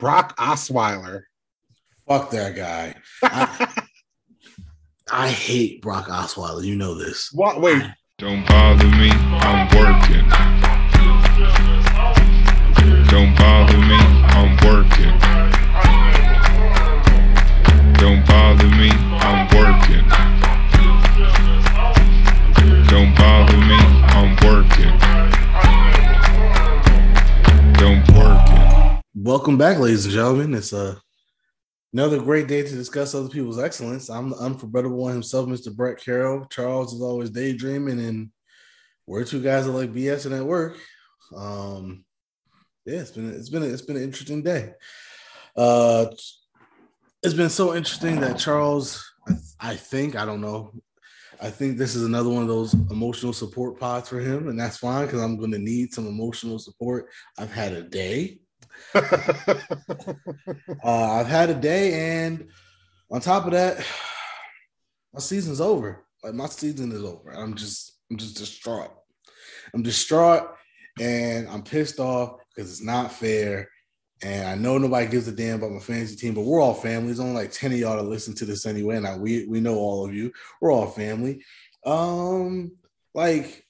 Brock Osweiler. Fuck that guy. I, I hate Brock Osweiler. You know this. What? Wait. Don't bother me, I'm working. Don't bother me, I'm working. Don't bother me, I'm working. Don't bother me, Welcome back, ladies and gentlemen. It's uh, another great day to discuss other people's excellence. I'm the unforgettable one himself, Mr. Brett Carroll. Charles is always daydreaming, and we're two guys that like BSing at work. Um, yeah, it's been it's been it's been an interesting day. Uh, it's been so interesting that Charles, I, I think, I don't know, I think this is another one of those emotional support pods for him, and that's fine because I'm going to need some emotional support. I've had a day. Uh, I've had a day, and on top of that, my season's over. Like my season is over. I'm just, I'm just distraught. I'm distraught, and I'm pissed off because it's not fair. And I know nobody gives a damn about my fantasy team, but we're all family. There's only like 10 of y'all to listen to this anyway. And I, we we know all of you. We're all family. Um, like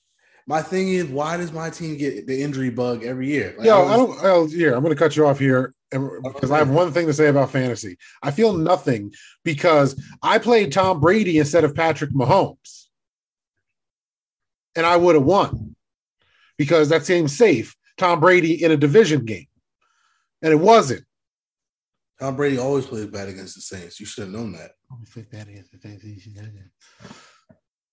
my thing is, why does my team get the injury bug every year? Like, Yo, I I was- don't. Oh, here, I'm going to cut you off here because I have one thing to say about fantasy. I feel nothing because I played Tom Brady instead of Patrick Mahomes, and I would have won because that seems safe. Tom Brady in a division game, and it wasn't. Tom Brady always plays bad against the Saints. You should have known that.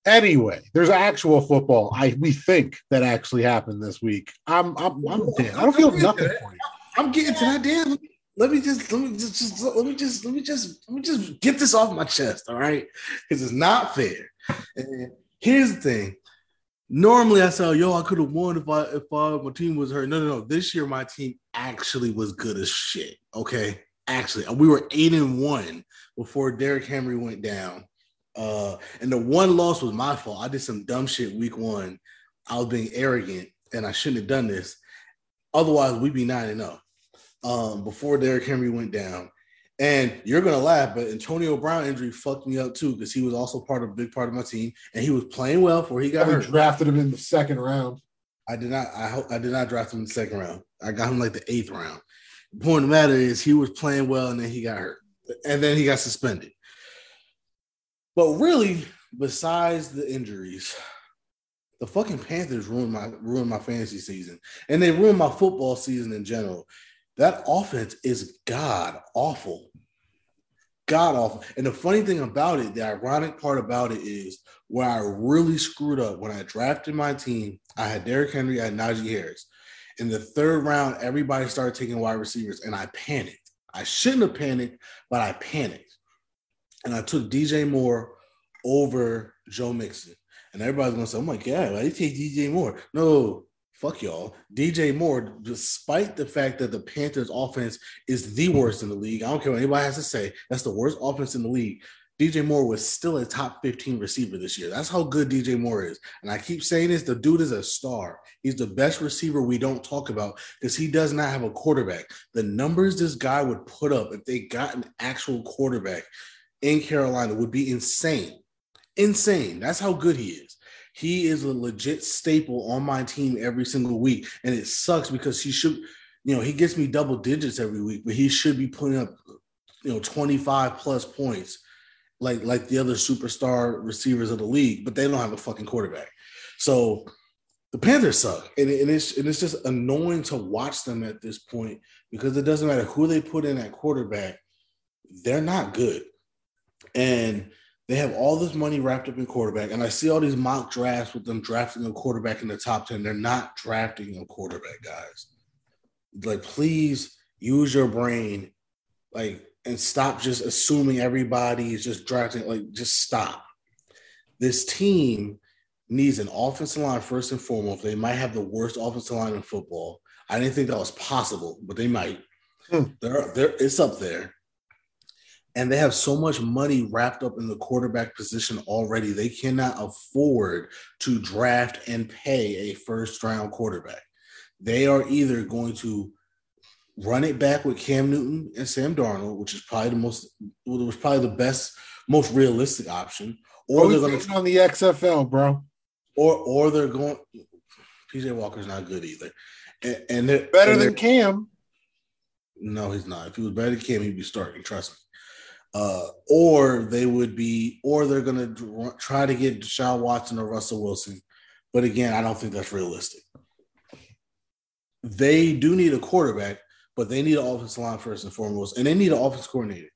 Anyway, there's actual football. I we think that actually happened this week. I'm I'm I'm dead. I don't feel nothing for you. I'm getting to that damn. Let me, let me just let me just, just let me just let me just let me just get this off my chest, all right? Because it's not fair. And here's the thing. Normally I say, yo, I could have won if I if I, my team was hurt. No, no, no. This year my team actually was good as shit. Okay. Actually, we were eight and one before Derrick Henry went down. Uh, and the one loss was my fault. I did some dumb shit week one. I was being arrogant and I shouldn't have done this. Otherwise, we'd be nine and zero um, before Derrick Henry went down. And you're gonna laugh, but Antonio Brown injury fucked me up too because he was also part of a big part of my team, and he was playing well before he got hurt. drafted him in the second round. I did not. I hope I did not draft him in the second round. I got him like the eighth round. The point of the matter is he was playing well, and then he got hurt, and then he got suspended. But really, besides the injuries, the fucking Panthers ruined my ruined my fantasy season, and they ruined my football season in general. That offense is god awful, god awful. And the funny thing about it, the ironic part about it is where I really screwed up when I drafted my team. I had Derrick Henry, I had Najee Harris. In the third round, everybody started taking wide receivers, and I panicked. I shouldn't have panicked, but I panicked. And I took DJ Moore over Joe Mixon. And everybody's gonna say, Oh my god, why you take DJ Moore? No, fuck y'all. DJ Moore, despite the fact that the Panthers offense is the worst in the league, I don't care what anybody has to say, that's the worst offense in the league. DJ Moore was still a top 15 receiver this year. That's how good DJ Moore is. And I keep saying this the dude is a star. He's the best receiver we don't talk about because he does not have a quarterback. The numbers this guy would put up if they got an actual quarterback in Carolina would be insane. Insane. That's how good he is. He is a legit staple on my team every single week. And it sucks because he should, you know, he gets me double digits every week, but he should be putting up, you know, 25 plus points like like the other superstar receivers of the league, but they don't have a fucking quarterback. So the Panthers suck, and, and it's and it's just annoying to watch them at this point because it doesn't matter who they put in at quarterback, they're not good, and they have all this money wrapped up in quarterback. And I see all these mock drafts with them drafting a quarterback in the top ten. They're not drafting a quarterback, guys. Like, please use your brain, like, and stop just assuming everybody is just drafting. Like, just stop. This team needs an offensive line first and foremost. They might have the worst offensive line in football. I didn't think that was possible, but they might. Hmm. They're, they're, it's up there. And they have so much money wrapped up in the quarterback position already. They cannot afford to draft and pay a first round quarterback. They are either going to run it back with Cam Newton and Sam Darnold, which is probably the most, was probably the best, most realistic option. Or they're going to, on the XFL, bro. or or they're going. PJ Walker's not good either, and, and they're Better and than they're- Cam. No, he's not. If he was better than Cam, he'd be starting. Trust me. Uh, or they would be, or they're going to try to get Deshaun Watson or Russell Wilson. But again, I don't think that's realistic. They do need a quarterback, but they need an offensive line first and foremost, and they need an offense coordinator.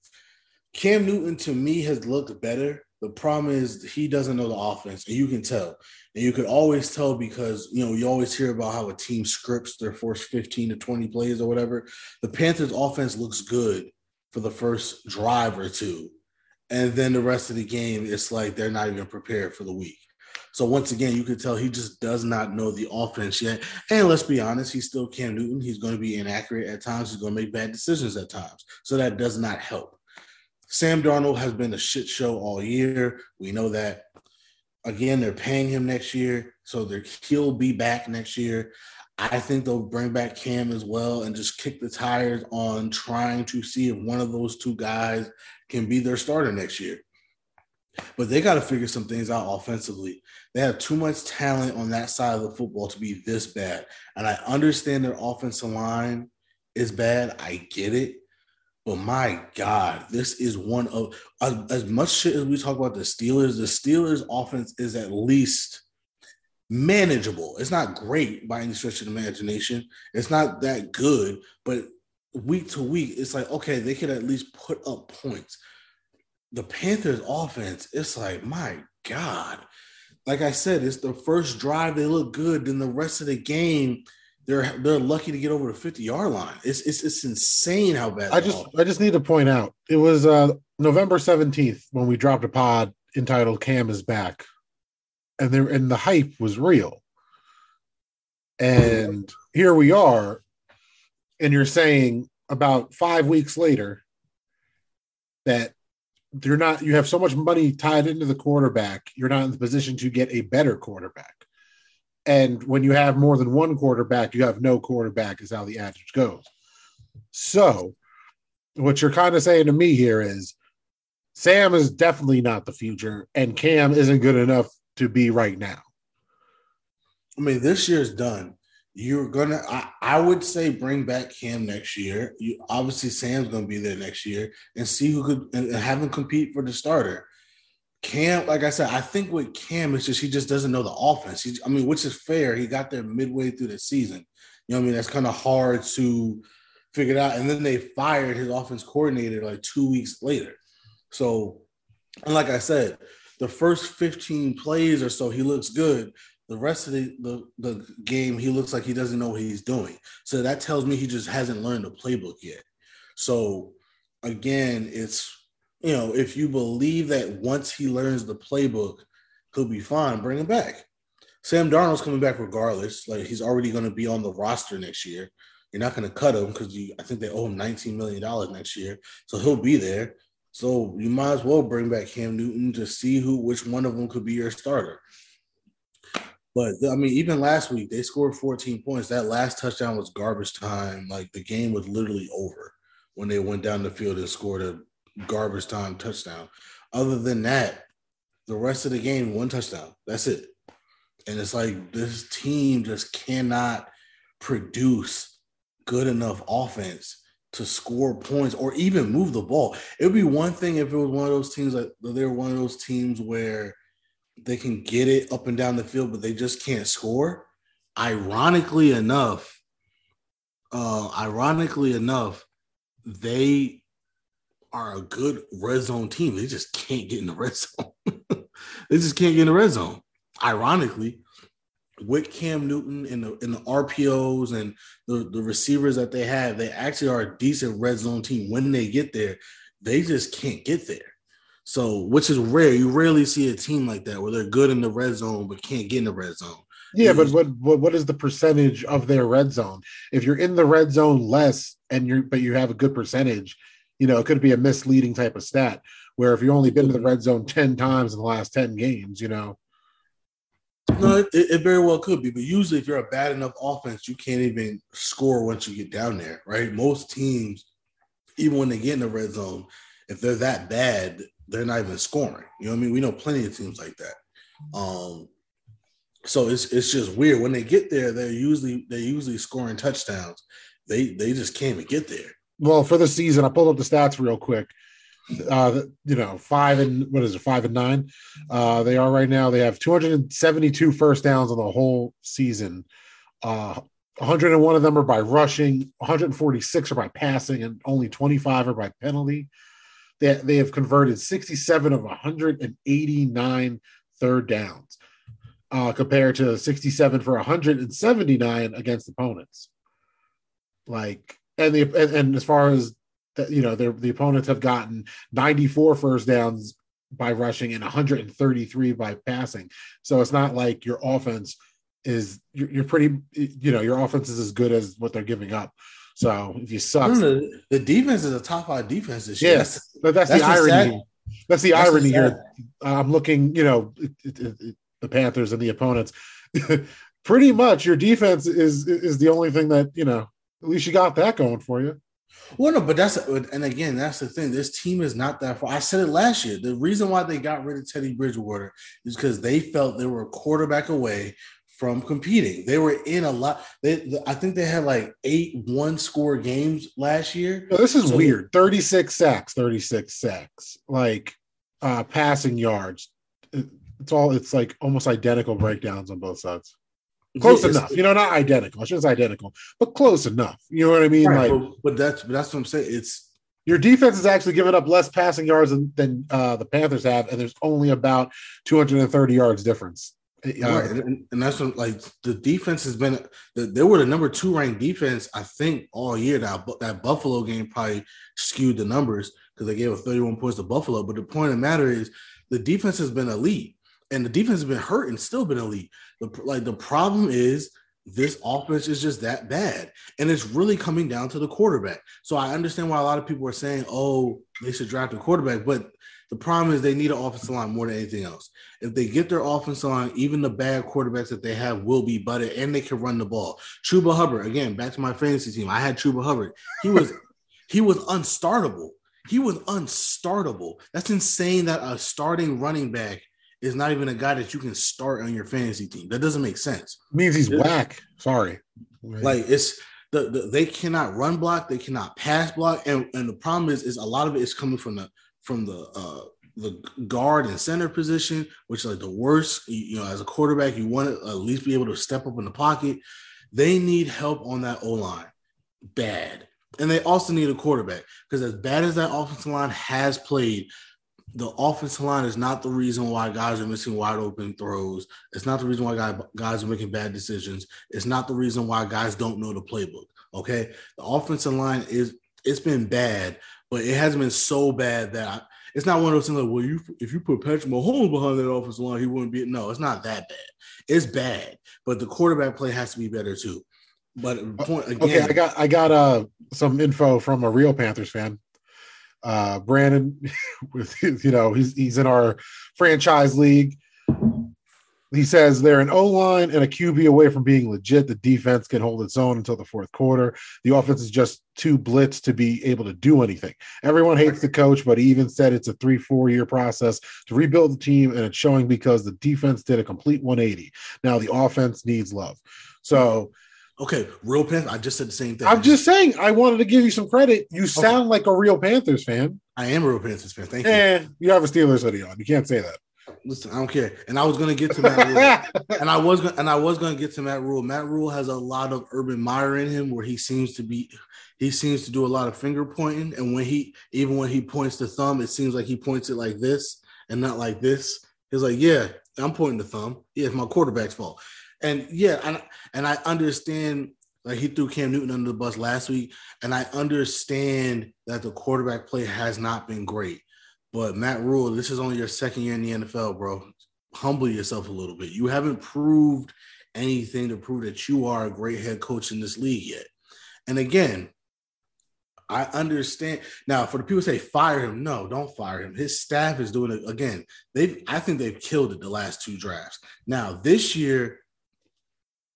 Cam Newton to me has looked better. The problem is he doesn't know the offense, and you can tell. And you could always tell because you know you always hear about how a team scripts their first 15 to 20 plays or whatever. The Panthers offense looks good for the first drive or two. And then the rest of the game, it's like they're not even prepared for the week. So once again, you could tell he just does not know the offense yet. And let's be honest, he's still Cam Newton. He's going to be inaccurate at times. He's going to make bad decisions at times. So that does not help. Sam Darnold has been a shit show all year. We know that. Again, they're paying him next year, so he'll be back next year. I think they'll bring back Cam as well and just kick the tires on trying to see if one of those two guys can be their starter next year. But they got to figure some things out offensively. They have too much talent on that side of the football to be this bad. And I understand their offensive line is bad. I get it. But my God, this is one of as, as much shit as we talk about the Steelers, the Steelers offense is at least manageable. It's not great by any stretch of the imagination. It's not that good, but week to week, it's like, okay, they could at least put up points. The Panthers offense, it's like, my God. Like I said, it's the first drive, they look good. Then the rest of the game, they're they're lucky to get over the 50 yard line. It's it's it's insane how bad I just I just need to point out it was uh November 17th when we dropped a pod entitled Cam is back. And there and the hype was real. And here we are, and you're saying about five weeks later that you're not you have so much money tied into the quarterback, you're not in the position to get a better quarterback. And when you have more than one quarterback, you have no quarterback, is how the adage goes. So, what you're kind of saying to me here is Sam is definitely not the future, and Cam isn't good enough to be right now. I mean, this year's done. You're gonna, I, I would say, bring back Cam next year. You obviously Sam's gonna be there next year, and see who could and have him compete for the starter. Cam, like I said, I think with Cam, it's just he just doesn't know the offense. He, I mean, which is fair. He got there midway through the season. You know, what I mean, that's kind of hard to figure out. And then they fired his offense coordinator like two weeks later. So, and like I said, the first 15 plays or so, he looks good. The rest of the, the, the game, he looks like he doesn't know what he's doing. So that tells me he just hasn't learned the playbook yet. So again, it's you know, if you believe that once he learns the playbook, he'll be fine, bring him back. Sam Darnold's coming back regardless. Like he's already going to be on the roster next year. You're not going to cut him because. I think they owe him 19 million dollars next year, so he'll be there. So you might as well bring back Cam Newton to see who, which one of them could be your starter. But I mean, even last week they scored 14 points. That last touchdown was garbage time. Like the game was literally over when they went down the field and scored a garbage time touchdown. Other than that, the rest of the game, one touchdown. That's it. And it's like this team just cannot produce good enough offense to score points or even move the ball. It would be one thing if it was one of those teams that they're one of those teams where they can get it up and down the field, but they just can't score. Ironically enough, uh, ironically enough, they are a good red zone team. They just can't get in the red zone. they just can't get in the red zone. Ironically, with Cam Newton and the in the RPOs and the, the receivers that they have, they actually are a decent red zone team. When they get there, they just can't get there. So, which is rare. You rarely see a team like that where they're good in the red zone but can't get in the red zone. Yeah, but what, what what is the percentage of their red zone? If you're in the red zone less and you're but you have a good percentage, you know, it could be a misleading type of stat where if you've only been to the red zone 10 times in the last 10 games, you know. No, it, it very well could be, but usually if you're a bad enough offense, you can't even score once you get down there, right? Most teams, even when they get in the red zone, if they're that bad, they're not even scoring. You know what I mean? We know plenty of teams like that. Um, so it's it's just weird when they get there. They're usually they're usually scoring touchdowns. They they just can't even get there. Well, for the season, I pulled up the stats real quick. Uh, you know, five and what is it, five and nine? Uh, they are right now. They have 272 first downs on the whole season. Uh, 101 of them are by rushing, 146 are by passing, and only 25 are by penalty. They, they have converted 67 of 189 third downs, uh, compared to 67 for 179 against opponents. Like, and the and, and as far as that, you know, the opponents have gotten 94 first downs by rushing and 133 by passing. So it's not like your offense is you're, you're pretty you know your offense is as good as what they're giving up. So if you suck, the, the defense is a top five defense this year. Yes, but that's, that's the irony. That's the that's irony here. I'm looking, you know, it, it, it, the Panthers and the opponents. pretty much, your defense is is the only thing that you know. At least you got that going for you. Well, no, but that's and again, that's the thing. This team is not that far. I said it last year. The reason why they got rid of Teddy Bridgewater is because they felt they were a quarterback away from competing. They were in a lot. They, I think they had like eight one score games last year. this is so weird. Thirty six sacks, thirty six sacks, like uh passing yards. It's all. It's like almost identical breakdowns on both sides. Close it's, enough, you know, not identical. I shouldn't say identical, but close enough. You know what I mean? Right, like, but, but that's but that's what I'm saying. It's your defense is actually giving up less passing yards than, than uh, the Panthers have, and there's only about 230 yards difference. Uh, right. and, and, that's what like the defense has been. The, they were the number two ranked defense, I think, all year. Now that Buffalo game probably skewed the numbers because they gave a 31 points to Buffalo. But the point of the matter is, the defense has been elite, and the defense has been hurt and still been elite. The, like the problem is this offense is just that bad. And it's really coming down to the quarterback. So I understand why a lot of people are saying, oh, they should draft a quarterback. But the problem is they need an offensive line more than anything else. If they get their offensive line, even the bad quarterbacks that they have will be better and they can run the ball. Chuba Hubbard, again, back to my fantasy team. I had Chuba Hubbard. He was he was unstartable. He was unstartable. That's insane that a starting running back is not even a guy that you can start on your fantasy team. That doesn't make sense. It means he's whack. Sorry. Like it's the, the, they cannot run block, they cannot pass block, and, and the problem is is a lot of it is coming from the from the uh, the guard and center position, which is like the worst. You, know, as a quarterback, you want to at least be able to step up in the pocket. They need help on that O line, bad, and they also need a quarterback because as bad as that offensive line has played, the offensive line is not the reason why guys are missing wide open throws. It's not the reason why guys, guys are making bad decisions. It's not the reason why guys don't know the playbook. Okay, the offensive line is it's been bad, but it hasn't been so bad that I, it's not one of those things like, well, you if you put Patrick Mahomes behind that offensive line, he wouldn't be. No, it's not that bad. It's bad, but the quarterback play has to be better too. But point again, okay, I got I got uh some info from a real Panthers fan. Uh, Brandon, with you know he's he's in our franchise league. He says they're an O line and a QB away from being legit. The defense can hold its own until the fourth quarter. The offense is just too blitz to be able to do anything. Everyone hates the coach, but he even said it's a three, four year process to rebuild the team, and it's showing because the defense did a complete 180. Now the offense needs love. So, okay, real Panthers. I just said the same thing. I'm just saying, I wanted to give you some credit. You sound okay. like a real Panthers fan. I am a real Panthers fan. Thank you. Eh, you have a Steelers hoodie on. You can't say that. Listen, I don't care. And I was gonna get to Matt Rhule, and I was gonna, and I was gonna get to Matt Rhule. Matt Rhule has a lot of Urban Meyer in him, where he seems to be, he seems to do a lot of finger pointing, and when he, even when he points the thumb, it seems like he points it like this and not like this. He's like, yeah, I'm pointing the thumb. Yeah, it's my quarterback's fault. And yeah, and and I understand like he threw Cam Newton under the bus last week, and I understand that the quarterback play has not been great. But Matt Rhule, this is only your second year in the NFL, bro. Humble yourself a little bit. You haven't proved anything to prove that you are a great head coach in this league yet. And again, I understand. Now, for the people say fire him, no, don't fire him. His staff is doing it again. They've, I think they've killed it the last two drafts. Now, this year,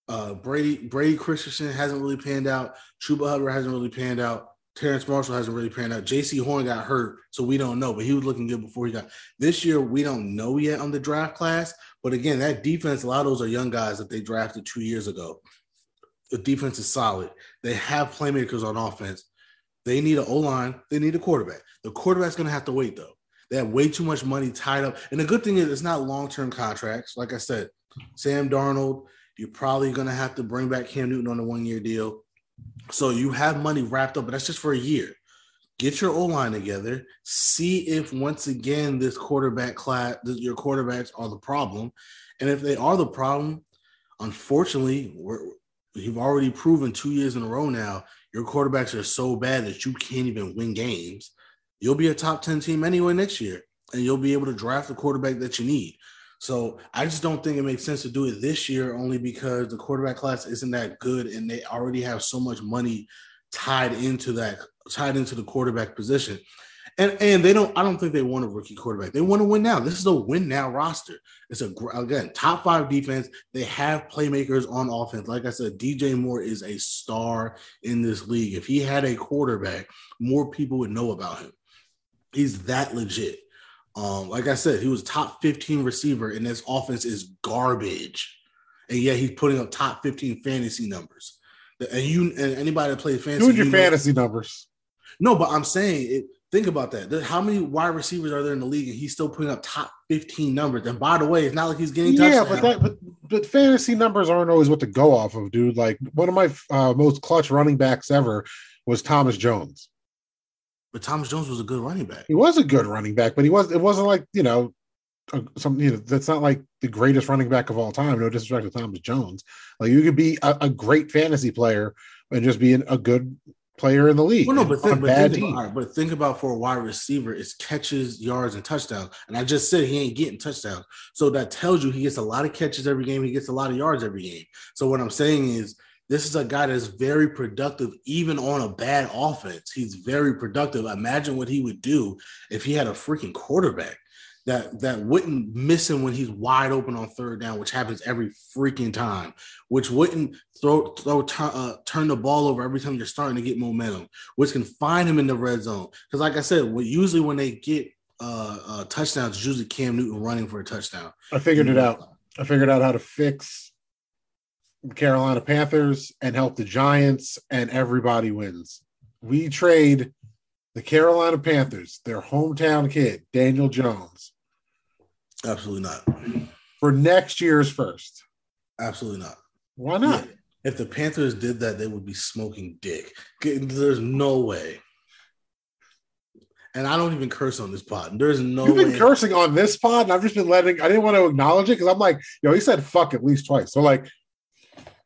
uh, Brady Brady Christensen hasn't really panned out. Chuba Hubbard hasn't really panned out. Terrace Marshall hasn't really panned out. Jaycee Horn got hurt, so we don't know, but he was looking good before he got. This year, we don't know yet on the draft class. But again, that defense, a lot of those are young guys that they drafted two years ago. The defense is solid. They have playmakers on offense. They need an O line. They need a quarterback. The quarterback's going to have to wait though. They have way too much money tied up. And the good thing is, it's not long term contracts. Like I said, Sam Darnold, you're probably going to have to bring back Cam Newton on a one year deal. So you have money wrapped up, but that's just for a year. Get your O line together. See if once again this quarterback class, your quarterbacks are the problem, and if they are the problem, unfortunately, you've already proven two years in a row now your quarterbacks are so bad that you can't even win games. You'll be a top ten team anyway next year, and you'll be able to draft the quarterback that you need. So I just don't think it makes sense to do it this year only because the quarterback class isn't that good and they already have so much money tied into that tied into the quarterback position. And and they don't I don't think they want a rookie quarterback. They want to win now. This is a win now roster. It's a again, top 5 defense. They have playmakers on offense. Like I said, DJ Moore is a star in this league. If he had a quarterback, more people would know about him. He's that legit. Um, like I said, he was top 15 receiver, and this offense is garbage. And yet he's putting up top 15 fantasy numbers. And you and anybody that plays fantasy, Doing your you know- fantasy numbers. no, but I'm saying it. Think about that. How many wide receivers are there in the league, and he's still putting up top 15 numbers? And by the way, it's not like he's getting Yeah, touchdowns. but that but, but fantasy numbers aren't always what to go off of, dude. Like one of my uh, most clutch running backs ever was Thomas Jones. But Thomas Jones was a good running back. He was a good running back, but he was it wasn't like you know uh, some you know that's not like the greatest running back of all time. No disrespect to Thomas Jones. Like you could be a, a great fantasy player and just be an, a good player in the league. Well, no, but think, but, think about, but think about for a wide receiver, it's catches, yards, and touchdowns. And I just said he ain't getting touchdowns. So that tells you he gets a lot of catches every game. He gets a lot of yards every game. So what I'm saying is this is a guy that's very productive, even on a bad offense. He's very productive. Imagine what he would do if he had a freaking quarterback that that wouldn't miss him when he's wide open on third down, which happens every freaking time. Which wouldn't throw throw turn, uh, turn the ball over every time you're starting to get momentum. Which can find him in the red zone. Because like I said, when, usually when they get uh, uh, touchdowns, it's usually Cam Newton running for a touchdown. I figured it out. I figured out how to fix Carolina Panthers and help the Giants, and everybody wins. We trade the Carolina Panthers, their hometown kid, Daniel Jones, Absolutely not. for next year's first. Absolutely not. Why not? Yeah. If the Panthers did that, they would be smoking dick. There's no way. And I don't even curse on this pod. There's no You've been way. cursing on this pod, and I've just been letting. I didn't want to acknowledge it because I'm like, yo, he said fuck at least twice. So like,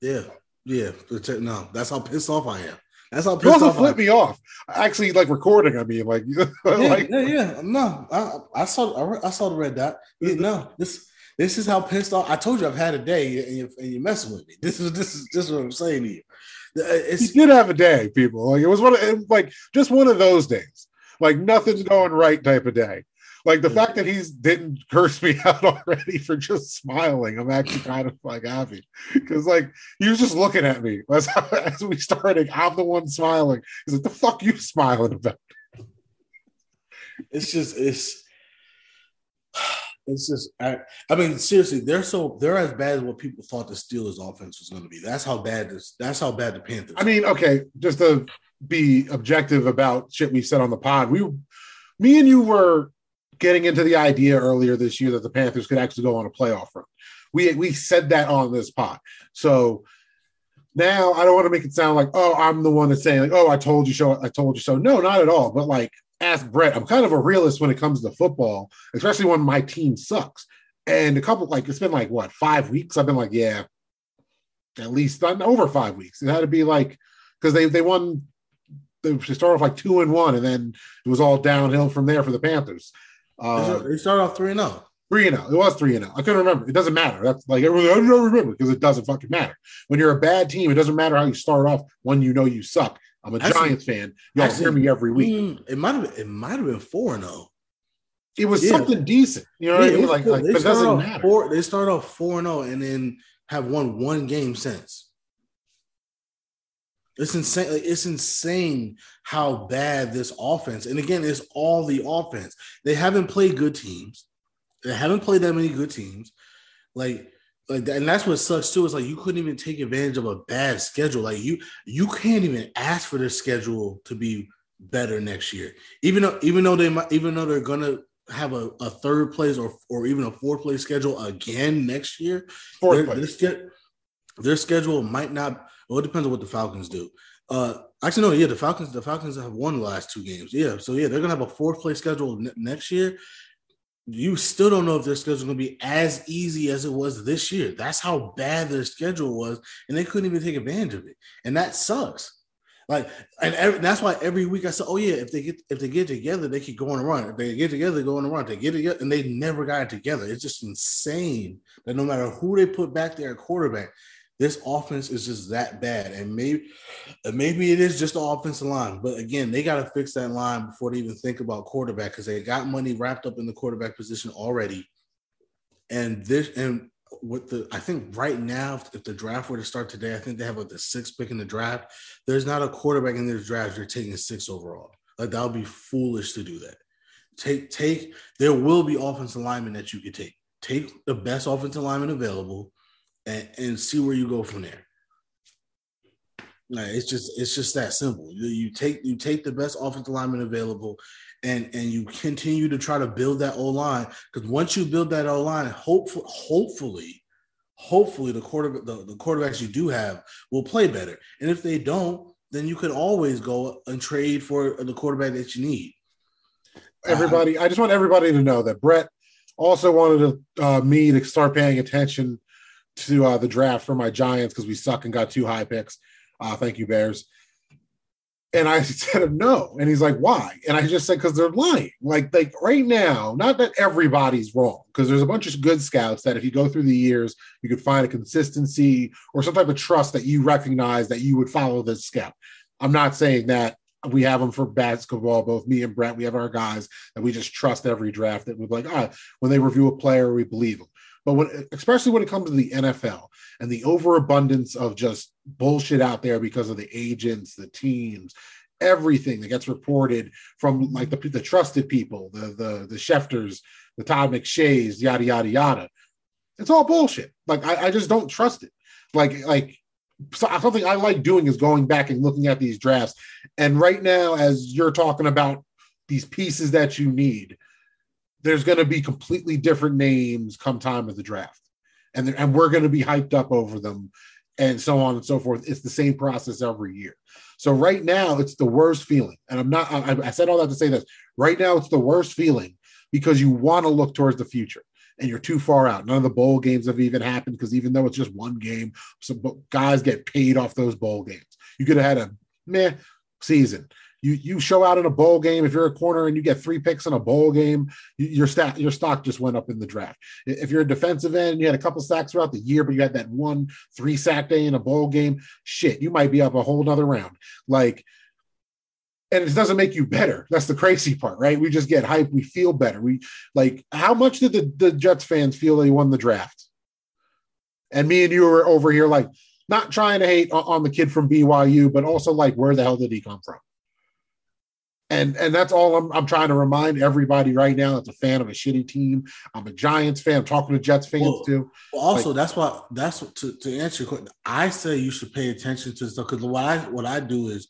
Yeah, yeah. No, that's how pissed off I am. That's how you pissed also off. I flipped me off. Actually, like recording. I mean, like, yeah, like yeah, yeah. No, I, I saw. I, I saw the red dot. Yeah, no, this this is how pissed off. I told you I've had a day, and you're, and you're messing with me. This is this is this is what I'm saying to you. Uh, he did have a day, people. Like it was one of like just one of those days. Like nothing's going right type of day. Like the fact that he's didn't curse me out already for just smiling. I'm actually kind of like happy because like he was just looking at me as, as we started. I'm the one smiling. He's like, "The fuck you smiling about?" it's just it's it's just I, I mean seriously they're so they're as bad as what people thought the Steelers offense was going to be. That's how bad this. That's how bad the Panthers. I mean, okay, just to be objective about shit we said on the pod, we, me and you were getting into the idea earlier this year that the Panthers could actually go on a playoff run. We we said that on this pod. So now I don't want to make it sound like, oh, I'm the one that's saying like, oh, I told you so, I told you so. No, not at all. But like, ask Brett. I'm kind of a realist when it comes to football, especially when my team sucks. And a couple, like, it's been like what five weeks. I've been like, yeah, at least over five weeks. It had to be like because they they won. They started off like two and one, and then it was all downhill from there for the Panthers. They Uh, start- they started off three and oh. zero. three and zero. It was three and zero. I couldn't remember. It doesn't matter. That's like. I don't remember because it doesn't fucking matter. When you're a bad team, it doesn't matter how you start off. When you know you suck, I'm a Actually- Giants fan. Y'all actually, hear me every week. Mm, it might have been, it might have been four and zero. It was yeah. something decent. You know what I mean? Like, like they but it doesn't off matter. four. They started off four and zero, and then have won one game since. It's insane. like, It's insane how bad this offense. And again, it's all the offense. They haven't played good teams. They haven't played that many good teams. Like, like, that, and that's what sucks too. Is like you couldn't even take advantage of a bad schedule. Like you, you can't even ask for their schedule to be better next year. Even though, even though they might, even though they're gonna have a, a third place or or even a fourth place schedule again next year, Fourth their, place. their, their schedule might not. Well, it depends on what the Falcons do. Uh, actually, no. Yeah, the Falcons. The Falcons have won the last two games. Yeah, so yeah, they're gonna have a fourth place schedule ne- next year. You still don't know if their schedule is gonna be as easy as it was this year. That's how bad their schedule was, and they couldn't even take advantage of it, and that sucks. Like, and every, that's why every week I said, "Oh yeah, if they get if they get together, they could go on a run. If they get together, go on a run. They get together, and they never got it together. It's just insane that no matter who they put back there at quarterback, this offense is just that bad. And maybe, maybe it is just the offensive line, but again, they got to fix that line before they even think about quarterback because they got money wrapped up in the quarterback position already. And this and with the I think right now, if, the draft were to start today, I think they have like the sixth pick in the draft. There's not a quarterback in this draft. You're taking six overall. Like that would be foolish to do that. Take take. There will be offensive linemen that you could take. Take the best offensive lineman available, and and see where you go from there. Like it's just it's just that simple. You, you take you take the best offensive lineman available, and and you continue to try to build that O line because once you build that O line, hopefully hopefully hopefully the quarter the, the quarterbacks you do have will play better. And if they don't, then you can always go and trade for the quarterback that you need. everybody i just want everybody to know that brett also wanted to, uh, me to start paying attention to uh, the draft for my giants because we suck and got two high picks. Uh, thank you bears. And i said no. And he's like why? And i just said because they're lying. Like like right now not that everybody's wrong because there's a bunch of good scouts that if you go through the years you could find a consistency or some type of trust that you recognize that you would follow this scout. I'm not saying that we have them for basketball, both me and Brett. We have our guys that we just trust every draft that we're like, ah, when they review a player, we believe them. But when, especially when it comes to the NFL and the overabundance of just bullshit out there because of the agents, the teams, everything that gets reported from like the, the trusted people, the the the Schefters, the Todd McShays, yada yada yada. It's all bullshit. Like I, I just don't trust it. Like like so something I like doing is going back and looking at these drafts. And right now, as you're talking about these pieces that you need, there's going to be completely different names come time of the draft, and and we're going to be hyped up over them, and so on and so forth. It's the same process every year. So right now, it's the worst feeling, and I'm not. I, I said all that to say this. Right now, it's the worst feeling because you want to look towards the future and you're too far out. None of the bowl games have even happened because even though it's just one game, some guys get paid off those bowl games. You could have had a meh season. You you show out in a bowl game if you're a corner and you get three picks in a bowl game, your stock your stock just went up in the draft. If you're a defensive end, and you had a couple sacks throughout the year, but you had that one three sack day in a bowl game. Shit, you might be up a whole nother round. Like and it doesn't make you better. That's the crazy part, right? We just get hyped. We feel better. We like how much did the, the Jets fans feel they won the draft? And me and you were over here like not trying to hate on the kid from BYU, but also like where the hell did he come from? And and that's all I'm, I'm trying to remind everybody right now that's a fan of a shitty team. I'm a Giants fan. I'm talking to Jets fans Well, too. Well, also, that's why that's what, to, to answer your question. I say you should pay attention to stuff because what I what I do is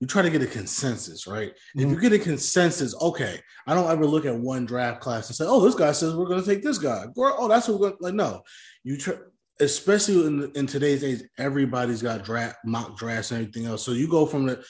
you try to get a consensus, right? If mm-hmm. you get a consensus, okay, I don't ever look at one draft class and say, "Oh, this guy says we're going to take this guy." Oh, that's what we're going. to Like, no, you try, especially in in today's age, everybody's got draft mock drafts and everything else. So you go from the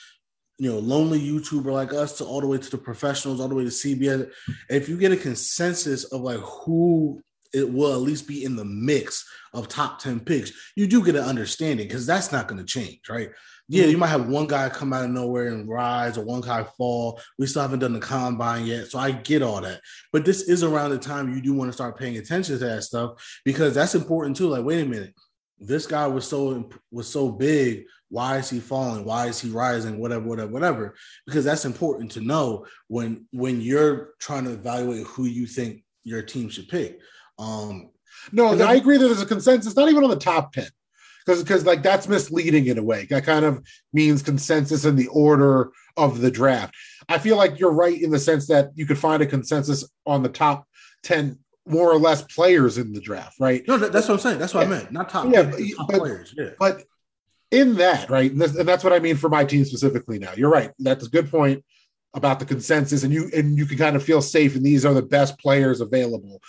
you know lonely YouTuber like us to all the way to the professionals, all the way to CBS. If you get a consensus of like who it will at least be in the mix of top 10 picks, you do get an understanding because that's not going to change, right? Yeah, mm-hmm. you might have one guy come out of nowhere and rise or one guy fall. We still haven't done the combine yet. So I get all that. But this is around the time you do want to start paying attention to that stuff because that's important too. Like, wait a minute. This guy was so was so big. Why is he falling? Why is he rising? Whatever, whatever, whatever. Because that's important to know when when you're trying to evaluate who you think your team should pick. Um, No, I agree that there's a consensus, not even on the top 10. Because because like that's misleading in a way. That kind of means consensus in the order of the draft. I feel like you're right in the sense that you could find a consensus on the top 10 more or less players in the draft, right? no, that, that's what I'm saying. That's what Yeah. I meant. Not top, Yeah, but- top but- players. Yeah. But in that, right, and, this, and that's what I mean for my team specifically now. You're right. That's a good point about the consensus, and you and you can kind of feel safe, and these are the best players available,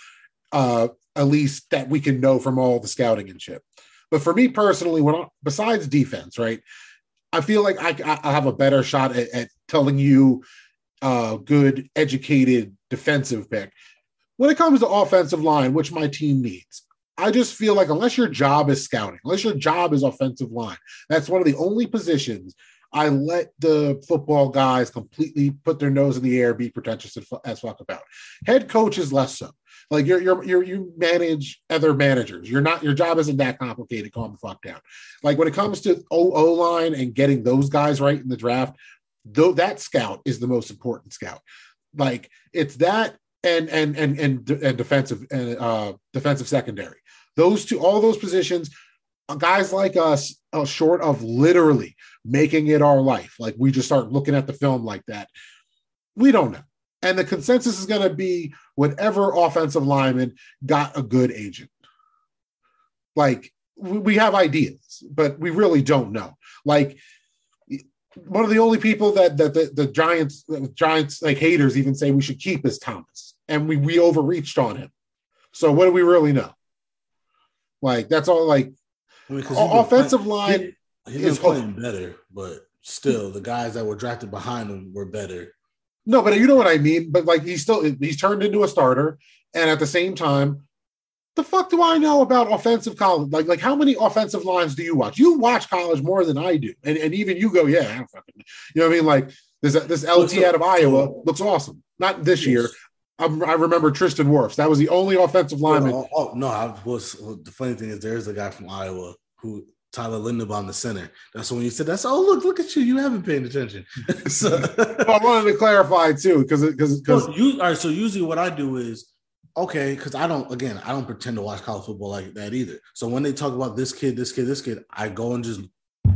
uh, at least that we can know from all the scouting and shit. But for me personally, when I, besides defense, right, I feel like I, I have a better shot at, at telling you uh, good, educated defensive pick. When it comes to offensive line, which my team needs, I just feel like unless your job is scouting, unless your job is offensive line, that's one of the only positions I let the football guys completely put their nose in the air, be pretentious as fuck about. Head coach is less so. Like you're you're you're you manage other managers. You're not your job isn't that complicated. Calm the fuck down. Like when it comes to O O line and getting those guys right in the draft, though that scout is the most important scout. Like it's that and and and and, and defensive and uh defensive secondary. Those two, all those positions, uh, guys like us, uh, short of literally making it our life, like we just start looking at the film like that. We don't know. And the consensus is going to be whatever offensive lineman got a good agent. Like we have ideas, but we really don't know. Like one of the only people that that the, the Giants Giants like haters even say we should keep is Thomas, and we we overreached on him. So what do we really know? Like that's all. Like I mean, 'cause o- he's been offensive line, he- he's is playing better, but still, the guys that were drafted behind him were better. no, but you know what I mean. But like he's still he's turned into a starter, and at the same time, the fuck do I know about offensive college? Like like how many offensive lines do you watch? You watch college more than I do, and and even you go, yeah, I don't fucking, you know what I mean? Like this this LT out of Iowa looks awesome. Not this year. I, I remember Tristan Wirfs. That was the only offensive oh, lineman. Oh, oh, no, I was well, the funny thing is there's a guy from Iowa who Tyler Linderbaum, the center. That's when you said that's oh look, look at you, you haven't paid attention. so, I wanted to clarify too, because because because so you all right, so usually what I do is okay, because I don't again, I don't pretend to watch college football like that either. So when they talk about this kid, this kid, this kid, I go and just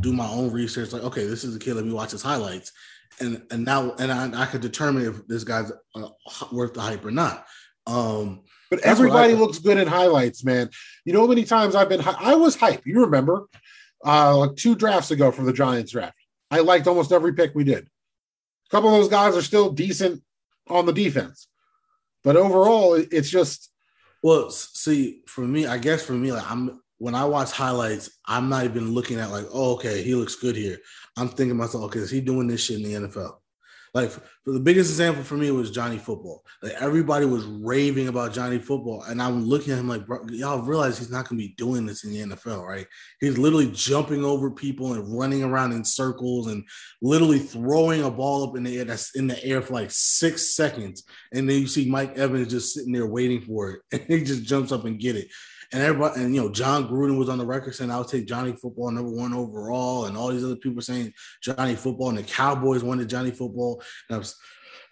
do my own research, like, okay, this is a kid, let me watch his highlights. And and now and I, I could determine if this guy's uh, worth the hype or not. Um But everybody looks good in highlights, man. You know how many times I've been I was hype. You remember, uh, like two drafts ago for the Giants draft. I liked almost every pick we did. A couple of those guys are still decent on the defense, but overall, it's just Well, see, for me, I guess for me, like I'm when I watch highlights, I'm not even looking at like, oh, okay, he looks good here. I'm thinking myself, okay, is he doing this shit in the NFL? Like the biggest example for me was Johnny Football. Like everybody was raving about Johnny Football, and I'm looking at him like, bro, y'all realize he's not gonna be doing this in the NFL, right? He's literally jumping over people and running around in circles and literally throwing a ball up in the air that's in the air for like six seconds, and then you see Mike Evans just sitting there waiting for it, and he just jumps up and get it. And everybody, and you know, Jon Gruden was on the record saying, "I'll take Johnny Football number one overall," and all these other people saying Johnny Football, and the Cowboys wanted Johnny Football. And I'm,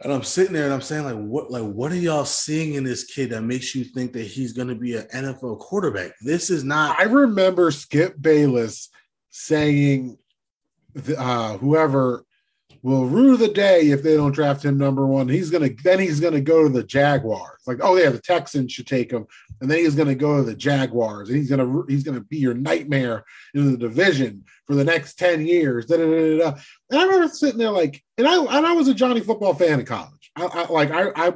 and I'm sitting there and I'm saying, like, what, like, what are y'all seeing in this kid that makes you think that he's going to be an NFL quarterback? This is not. I remember Skip Bayless saying, uh, "Whoever will rue the day if they don't draft him number one. He's gonna then he's gonna go to the Jaguars. Like, oh yeah, the Texans should take him, and then he's gonna go to the Jaguars, and he's gonna he's gonna be your nightmare in the division for the next ten years. Da, da, da. And I remember sitting there like, and I and I was a Johnny football fan in college. I, I like I I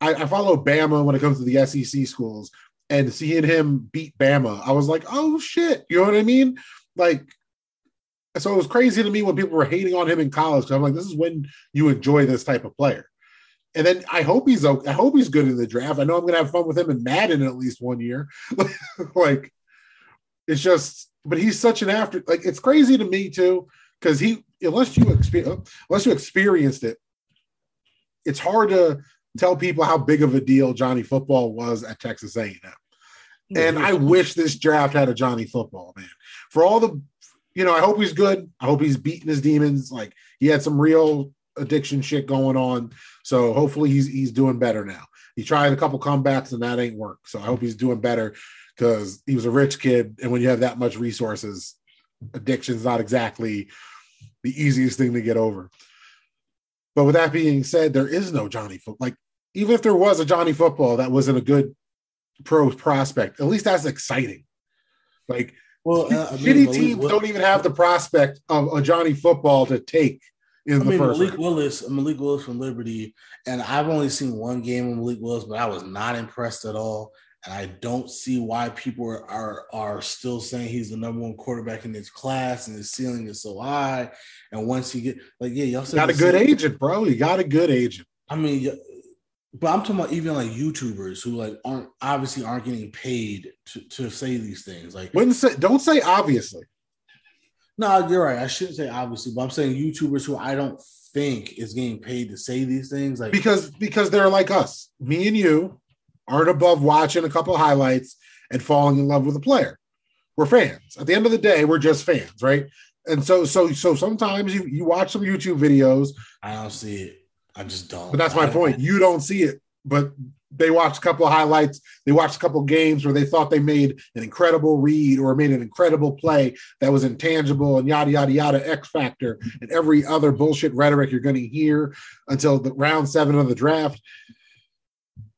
I follow Bama when it comes to the SEC schools, and seeing him beat Bama, I was like, oh shit, you know what I mean? Like, so it was crazy to me when people were hating on him in college. I'm like, this is when you enjoy this type of player. And then I hope he's okay. I hope he's good in the draft. I know I'm gonna have fun with him in Madden at least one year. like, it's just, but he's such an after. Like, it's crazy to me too, because he unless you experience unless you experienced it, it's hard to tell people how big of a deal Johnny Football was at Texas A&M. And I wish this draft had a Johnny football, man. For all the, you know, I hope he's good. I hope he's beating his demons. Like he had some real addiction shit going on. So hopefully he's he's doing better now. He tried a couple comebacks and that ain't work. So I hope he's doing better because he was a rich kid. And when you have that much resources, addiction's not exactly the easiest thing to get over. But with that being said, there is no Johnny foot. Like even if there was a Johnny football that wasn't a good pro prospect, at least that's exciting. Like well, uh, I mean, teams don't even have the prospect of a Johnny football to take in I the mean, Malik. Willis, Malik Willis from Liberty, and I've only seen one game of Malik Willis, but I was not impressed at all. And I don't see why people are, are are still saying he's the number one quarterback in his class and his ceiling is so high. And once he get like, yeah, y'all said Got a good agent, bro. You got a good agent. I mean, but I'm talking about even like YouTubers who like aren't obviously aren't getting paid to, to say these things. Like, Wouldn't say, don't say obviously. No, you're right. I shouldn't say obviously, but I'm saying YouTubers who I don't think is getting paid to say these things. Like, because because they're like us. Me and you aren't above watching a couple highlights and falling in love with a player. We're fans. At the end of the day, we're just fans, right? And so so so sometimes you you watch some YouTube videos, I don't see it. I just don't. but that's my I- point. You don't see it, but they watched a couple of highlights. They watched a couple of games where they thought they made an incredible read or made an incredible play that was intangible and yada yada yada X factor and every other bullshit rhetoric you're going to hear until the round seven of the draft.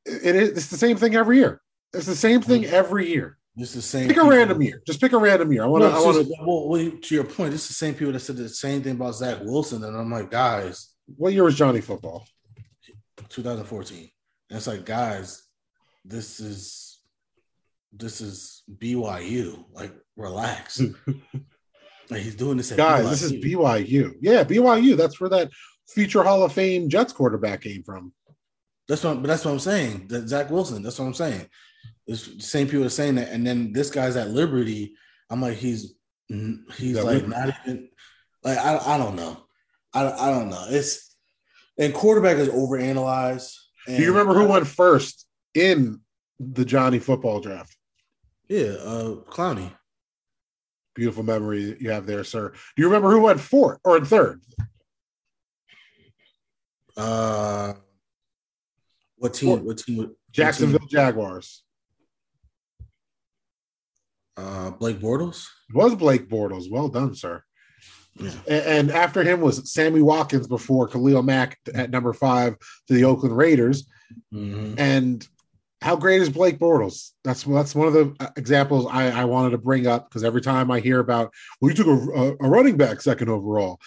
It is it's the same thing every year. It's the same thing every year. It's the same. Pick a random year. Just pick a random year. I want No, to. I want to. well, well, to your point, it's the same people that said the same thing about Zach Wilson, and I'm like, guys, What year was Johnny football? 2014. And it's like, guys, this is this is BYU. Like, relax. like he's doing this at Guys, this is BYU. Yeah, BYU. That's where that future Hall of Fame Jets quarterback came from. That's what, but that's what I'm saying. That Zach Wilson. That's what I'm saying. It's the same people are saying that, and then this guy's at Liberty. I'm like, he's he's like Liberty. not even like I, I don't know. I, I don't know. It's and quarterback is overanalyzed. Do you remember who went first in the Johnny football draft? Yeah, uh, Clowney. Beautiful memory you have there, sir. Do you remember who went fourth or in third? Uh, what team? What team? what team? Jacksonville Jaguars. Uh, Blake Bortles. It was Blake Bortles. Well done, sir. Yeah. And after him was Sammy Watkins before Khalil Mack at number five to the Oakland Raiders. Mhm. And how great is Blake Bortles? That's that's one of the uh, examples I, I wanted to bring up because every time I hear about, well, you took a, a, running back second overall.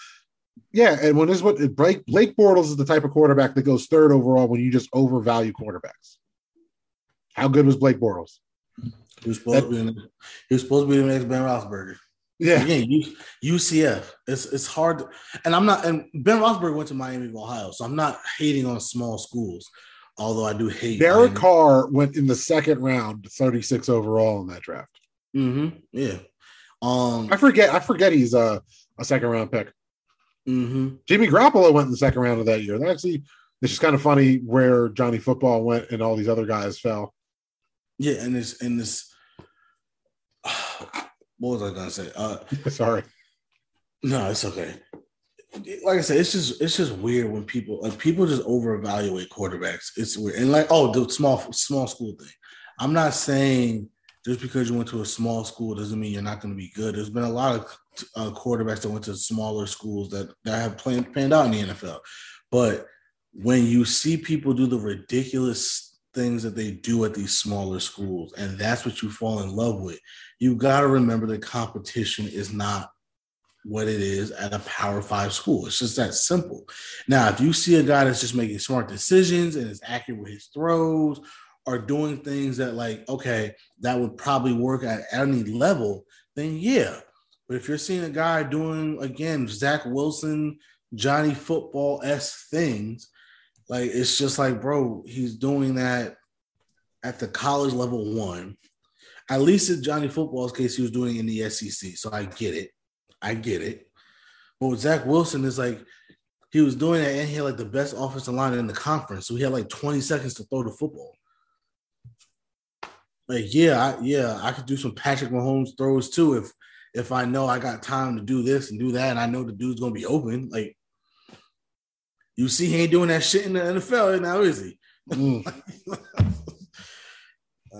Yeah, and when is what Blake Blake Bortles is the type of quarterback that goes third overall when you just overvalue quarterbacks. How good was Blake Bortles? He was supposed to be. In, he was supposed to be the next Ben Roethlisberger. Yeah, Again, UCF. It's it's hard, to- and I'm not. And Ben Roethlisberger went to Miami of Ohio, so I'm not hating on small schools. Although I do hate Derek Carr went in the second round, 36 overall in that draft. Mm-hmm. Yeah. Um. I forget. I forget he's a, a second round pick. hmm Jimmy Garoppolo went in the second round of that year. That actually, it's just kind of funny where Johnny Football went and all these other guys fell. Yeah, and this and this. What was I gonna say? Uh, Sorry. no, it's okay. Like I said, it's just it's just weird when people like people just over evaluate quarterbacks. It's weird and like oh the small small school thing. I'm not saying just because you went to a small school doesn't mean you're not going to be good. There's been a lot of uh, quarterbacks that went to smaller schools that that have played, panned out in the NFL, but when you see people do the ridiculous things that they do at these smaller schools, and that's what you fall in love with, you got to remember the competition is not what it is at a power five school. It's just that simple. Now, if you see a guy that's just making smart decisions and is accurate with his throws or doing things that, like, okay, that would probably work at any level, then yeah. But if you're seeing a guy doing, again, Zach Wilson, Johnny football s things, like, it's just like, bro, he's doing that at the college level one. At least in Johnny football's case, he was doing in the SEC. So I get it. I get it. But with Zach Wilson, is like he was doing that and he had like the best offensive line in the conference. So he had like 20 seconds to throw the football. like yeah, I, yeah, I could do some Patrick Mahomes throws too if if I know I got time to do this and do that, and I know the dude's gonna be open. Like you see, he ain't doing that shit in the NFL now, is he? Mm.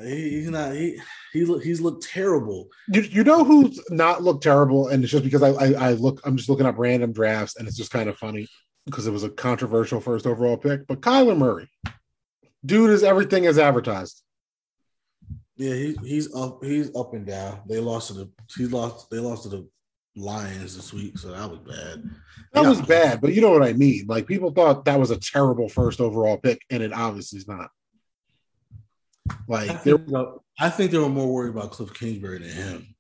He- he's not. He he look. He's looked terrible. You, you know who's not looked terrible, and it's just because I, I I look I'm just looking up random drafts, and it's just kind of funny because it was a controversial first overall pick. But Kyler Murray, dude, is everything as advertised. Yeah, he, he's up. He's up and down. They lost to the. He lost. They lost to the Lions this week, so that was bad. That was bad, but you know what I mean. Like people thought that was a terrible first overall pick, and it obviously is not. Like there, think, I think they were more worried about Cliff Kingsbury than him,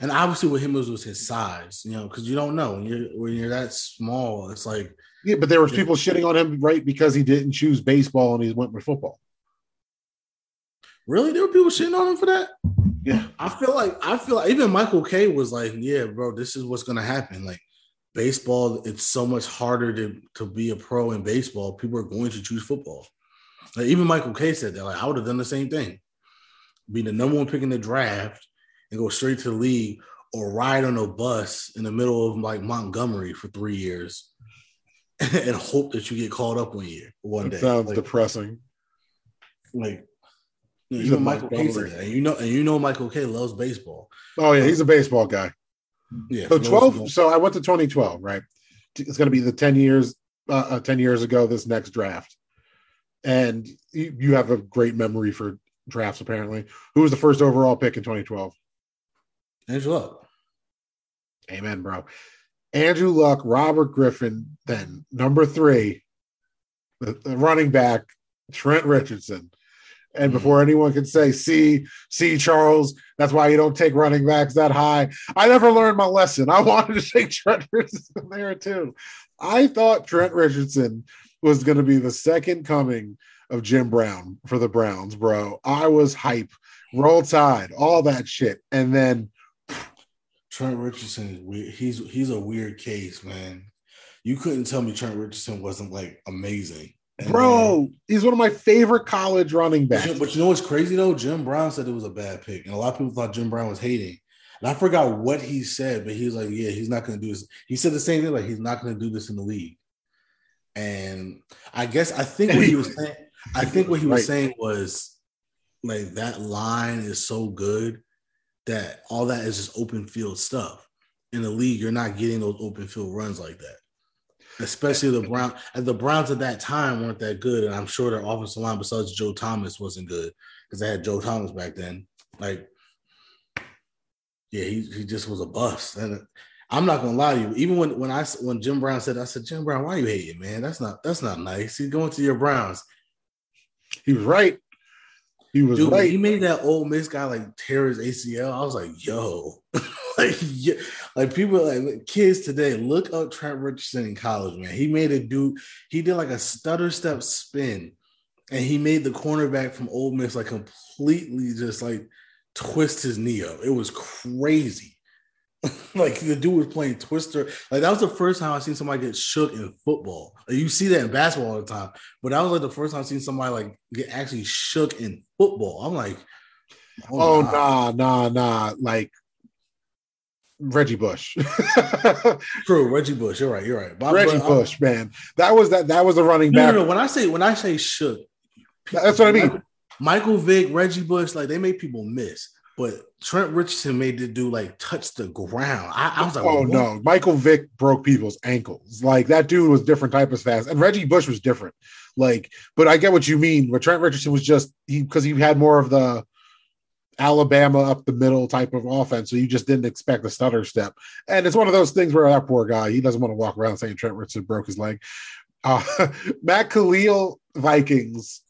and obviously with him was was his size. You know, because you don't know when you're when you're that small. It's like yeah, but there was people shitting on him right because he didn't choose baseball and he went with football. Really there were people shitting on him for that. Yeah, I feel like I feel like even Michael Kay was like, yeah, bro, this is what's gonna happen. Like baseball, it's so much harder to to be a pro in baseball. People are going to choose football. Like even Michael Kay said that. Like I would have done the same thing, be the number one pick in the draft and go straight to the league, or ride on a bus in the middle of like Montgomery for three years, and hope that you get called up one year, one day. that sounds Like- depressing. like He's even a Michael Kay said Montgomery. that. And you know, and you know Michael Kay loves baseball. Oh yeah, he's a baseball guy. Yeah. So for those who twelve. So I went to 2012. Right, it's going to be the 10 years. Uh, uh, 10 years ago, this next draft, and you, you have a great memory for drafts. Apparently, who was the first overall pick in 2012? Andrew Luck. Amen, bro. Andrew Luck, Robert Griffin, then number three, the, the running back, Trent Richardson. And Mhm. before anyone can say, see, see, Charles, that's why you don't take running backs that high. I never learned my lesson. I wanted to take Trent Richardson there too. I thought Trent Richardson was going to be the second coming of Jim Brown for the Browns, bro. I was hype, roll tide, all that shit. And then Trent Richardson is weird. He's he's a weird case, man. You couldn't tell me Trent Richardson wasn't like amazing. And Bro, he's one of my favorite college running then- backs. but you know what's crazy though? Jim Brown said it was a bad pick, and a lot of people thought Jim Brown was hating. And I forgot what he said, but he was like, "Yeah, he's not going to do this." He said the same thing, like he's not going to do this in the league. And I guess I think what he was saying, I think what he was Right. saying was like that line is so good that all that is just open field stuff. In the league, you're not getting those open field runs like that. Especially the Brown the Browns at that time weren't that good, and I'm sure their offensive line besides Joe Thomas wasn't good because they had Joe Thomas back then. Like, yeah, he, he just was a bust. And I'm not gonna lie to you. Even when when I when Jim Brown said, I said, Jim Brown, why are you hating, man? That's not that's not nice. He's going to your Browns. He was right. He was Dude, he made that Ole Miss guy like tear his ACL. I was like, yo, like, yeah, like people like kids today look up Trent Richardson in college, man. He made a dude, he did like a stutter step spin, and he made the cornerback from Ole Miss like completely just like twist his knee up. It was crazy. like the dude was playing Twister. Like that was the first time I seen somebody get shook in football. Like, you see that in basketball all the time, but that was like the first time I seen somebody like get actually shook in football. I'm like, oh, oh nah. nah, nah, nah. Like Reggie Bush. True, Reggie Bush. You're right. You're right. But- Reggie but I'm- Bush, man. That was that that was the running No, back. no, no. When I say when I say shook, That's what I mean. Michael Vick, Reggie Bush, like they made people miss. But Trent Richardson made the dude like touch the ground. I, I was like, oh what? no, Michael Vick broke people's ankles. Like that dude was different type of fast, and Reggie Bush was different. Like, but I get what you mean. But Trent Richardson was just he because he had more of the Alabama up the middle type of offense, so you just didn't expect the stutter step. And it's one of those things where that poor guy he doesn't want to walk around saying Trent Richardson broke his leg. Uh, Matt Kalil Vikings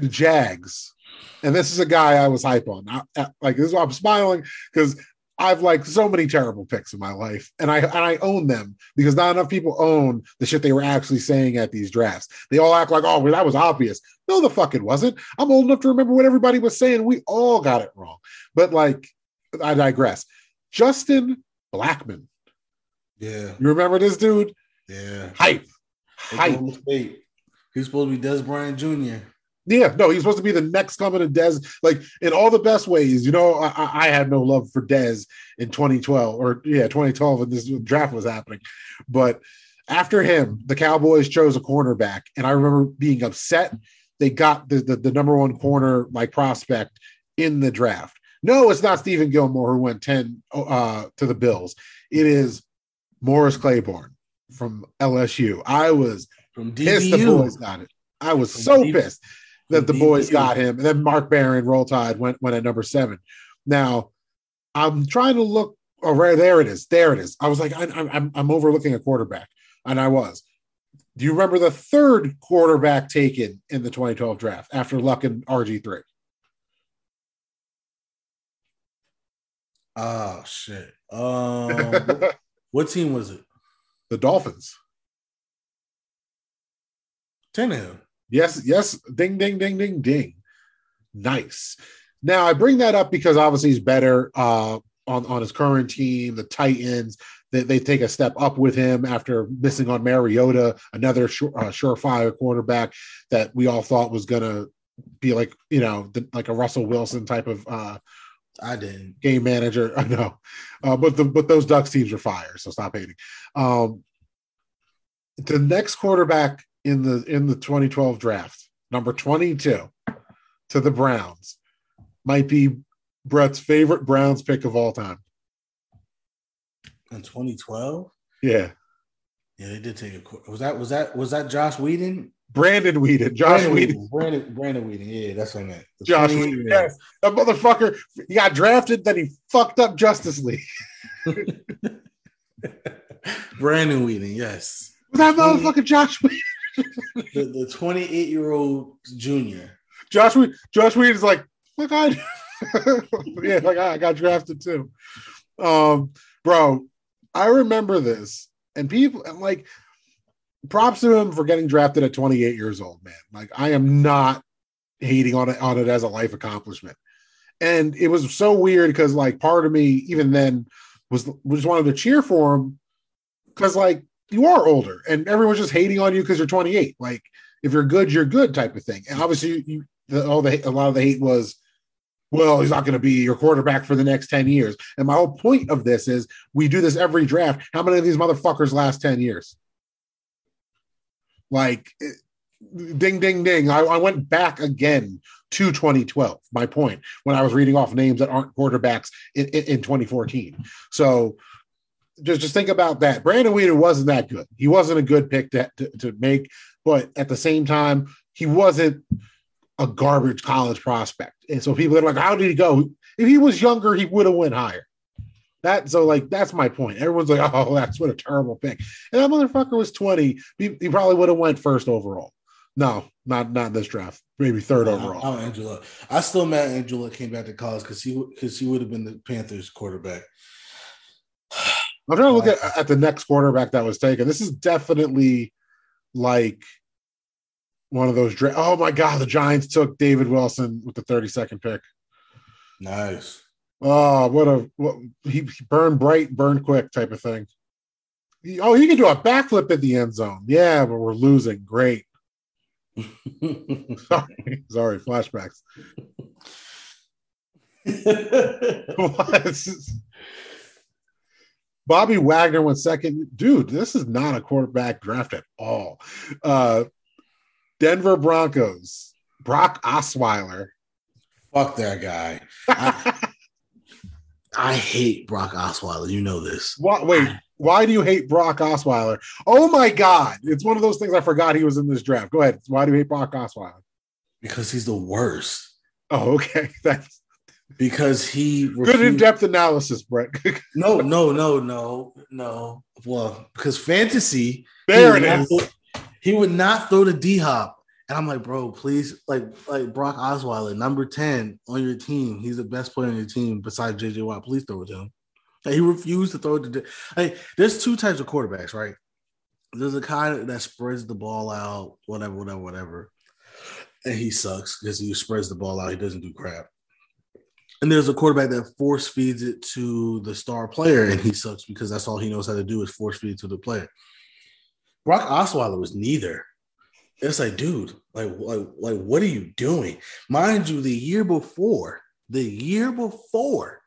Jags. And this is a guy I was hype on. I, like this is why I'm smiling because I've like so many terrible picks in my life, and I and I own them because not enough people own the shit they were actually saying at these drafts. They all act like, oh, well, that was obvious. No, the fuck it wasn't. I'm old enough to remember what everybody was saying. We all got it wrong. But like, I digress. Justin Blackmon. Yeah, You remember this dude? yeah. Hype. Hype. He's supposed to be Dez Bryant Jr. Yeah, no, he's supposed to be the next coming of Dez, like in all the best ways. You know, I, I- had no love for Dez in 2012, or yeah, 2012 when this draft was happening. But after him, the Cowboys chose a cornerback, and I remember being upset. They got the the, the number one corner like prospect in the draft. No, it's not Stephon Gilmore who went 10 uh, to the Bills. It is Morris Claiborne from LSU. I was From pissed the DBU. boys got it. I was From so pissed that the boys got him. And then Mark Barron, Roll Tide, went, went at number seven. Now, I'm trying to look. Oh, right there it is. There it is. I was like, I, I'm, I'm, overlooking a quarterback, and I was. Do you remember the third quarterback taken in the 2012 draft after Luck and RG3? Oh shit. Um, what, what team was it? the Dolphins. Tannehill. Yes, yes. Ding, ding, ding, ding, ding. Nice. Now I bring that up because obviously he's better uh, on on his current team, the Titans. They, they take a step up with him after missing on Mariota, another sure, uh, surefire quarterback that we all thought was gonna be like you know the, like a Russell Wilson type of uh, I didn't. game manager. I know, uh, but the but those Ducks teams are fire, so stop hating. Um, the next quarterback in the in the 2012 draft, number 22, to the Browns, might be Brett's favorite Browns pick of all time. In 2012. Yeah, Yeah, they did take a. Was that was that was that Josh Whedon? Brandon Weeden, Josh Brandon Weeden, Brandon Brandon Weeden. Yeah, that's what I meant. The Josh 28 Whedon. year old. That motherfucker. He got drafted, then he fucked up Justice League. Brandon Weeden. Yes, Was that motherfucker Josh Whedon? The, the 28 year old junior. Josh Whedon, Josh Whedon's like, fuck I yeah, like I got drafted too. Um, bro, I remember this, and people and like props to him for getting drafted at 28 years old, man. Like I am not hating on it on it as a life accomplishment. And it was so weird because like part of me, even then, was was wanted to cheer for him because like you are older and everyone's just hating on you because you're 28. Like if you're good, you're good type of thing. And obviously, you, you the, all the a lot of the hate was, well, he's not going to be your quarterback for the next 10 years. And my whole point of this is we do this every draft. How many of these motherfuckers last 10 years? Like, eh, ding, ding, ding. I, I went back again to 2012. My point when I was reading off names that aren't quarterbacks in, in, in 2014. So just just think about that. Brandon Weeden wasn't that good. He wasn't a good pick to, to, to make, but at the same time, he wasn't a garbage college prospect. And so people are like, how did he go? If he was younger, he would have went higher. That so like that's my point. Everyone's like, oh, that's what a terrible pick. And that motherfucker was 20. He, he probably would have went first overall. No, not not this draft. Maybe third overall. I'm Angela. I still mad Angela came back to college because he because he would have been the Panthers quarterback. I'm trying to look uh, at, at the next quarterback that was taken. This is definitely like one of those. Dra- oh my god, the Giants took David Wilson with the 32nd pick. Nice. Oh, what a what, he, burned bright, burned quick type of thing. He- oh, he can do a backflip in the end zone. Yeah, but we're losing. Great. Sorry, sorry. Flashbacks. What? Bobby Wagner went second. Dude, this is not a quarterback draft at all. Uh, Denver Broncos, Brock Osweiler. Fuck that guy. I, I hate Brock Osweiler. You know this. Why, wait, why do you hate Brock Osweiler? Oh my God. It's one of those things I forgot he was in this draft. Go ahead. Why do you hate Brock Osweiler? Because he's the worst. Oh, okay. That's Because he good in depth analysis, Brett. No, no, no, no, no. Well, because fantasy, there it he would not throw- He would not throw the D hop, and I'm like, bro, please, like, like Brock Osweiler, number ten on your team. He's the best player on your team besides JJ Watt. Please throw it to him. Like, he refused to throw it to. Like, there's two types of quarterbacks, right? There's a kind that spreads the ball out, whatever, whatever, whatever, and he sucks because he spreads the ball out. He doesn't do crap. And there's a quarterback that force feeds it to the star player, and he sucks because that's all he knows how to do is force feed it to the player. Brock Osweiler was neither. It's like, dude, like, like, like, what are you doing? Mind you, the year before, the year before,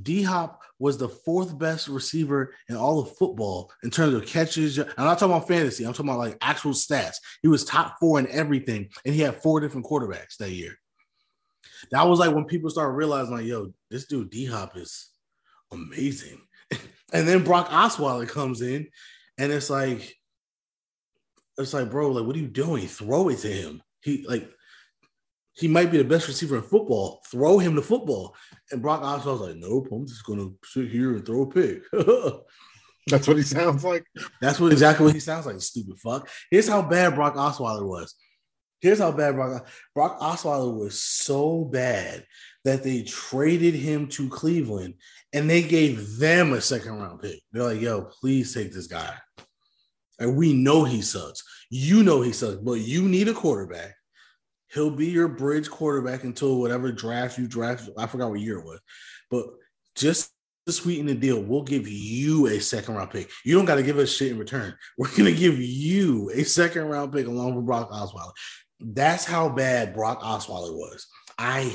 D Hop was the fourth best receiver in all of football in terms of catches. I'm not talking about fantasy. I'm talking about like actual stats. He was top four in everything, and he had four different quarterbacks that year. That was like when people started realizing, like, yo, this dude D Hop is amazing. and then Brock Osweiler comes in, and it's like, it's like, bro, like, what are you doing? Throw it to him. He like he might be the best receiver in football. Throw him the football. And Brock Osweiler was like, nope, I'm just gonna sit here and throw a pick. That's what he sounds like. That's what exactly what he sounds like, stupid fuck. Here's how bad Brock Osweiler was. Here's how bad Brock Brock Osweiler was so bad that they traded him to Cleveland and they gave them a second round pick. They're like, yo, please take this guy. And we know he sucks. You know he sucks, but you need a quarterback. He'll be your bridge quarterback until whatever draft you draft. I forgot what year it was, but just to sweeten the deal, we'll give you a second round pick. You don't got to give us shit in return. We're gonna give you a second round pick along with Brock Osweiler. That's how bad Brock Osweiler was. I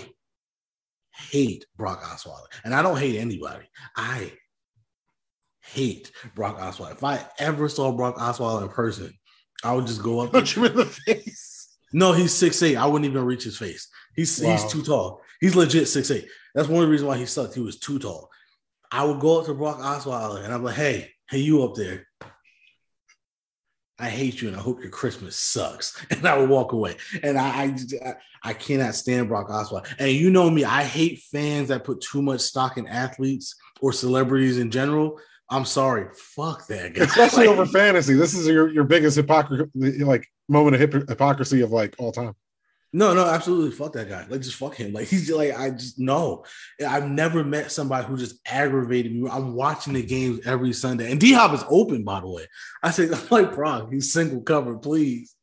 hate Brock Osweiler, and I don't hate anybody. I hate Brock Osweiler. If I ever saw Brock Osweiler in person, I would just go up. Punch him in the face. No, he's six eight. I wouldn't even reach his face. He's Wow. he's too tall. He's legit six eight. That's one of the reasons why he sucked. He was too tall. I would go up to Brock Osweiler and I'm like, hey, hey, you up there. I hate you and I hope your Christmas sucks. And I would walk away. And I I, I, cannot stand Brock Osweiler. And you know me, I hate fans that put too much stock in athletes or celebrities in general. I'm sorry. Fuck that guy. Especially Like, over fantasy. This is your, your biggest hypocrisy, like moment of hypocrisy of like all time. No, no, absolutely. Fuck that guy. Like, just fuck him. Like, he's just like, I just no. I've never met somebody who just aggravated me. I'm watching the games every Sunday, and D Hop is open, by the way. I said, I'm like, bro, he's single covered, please.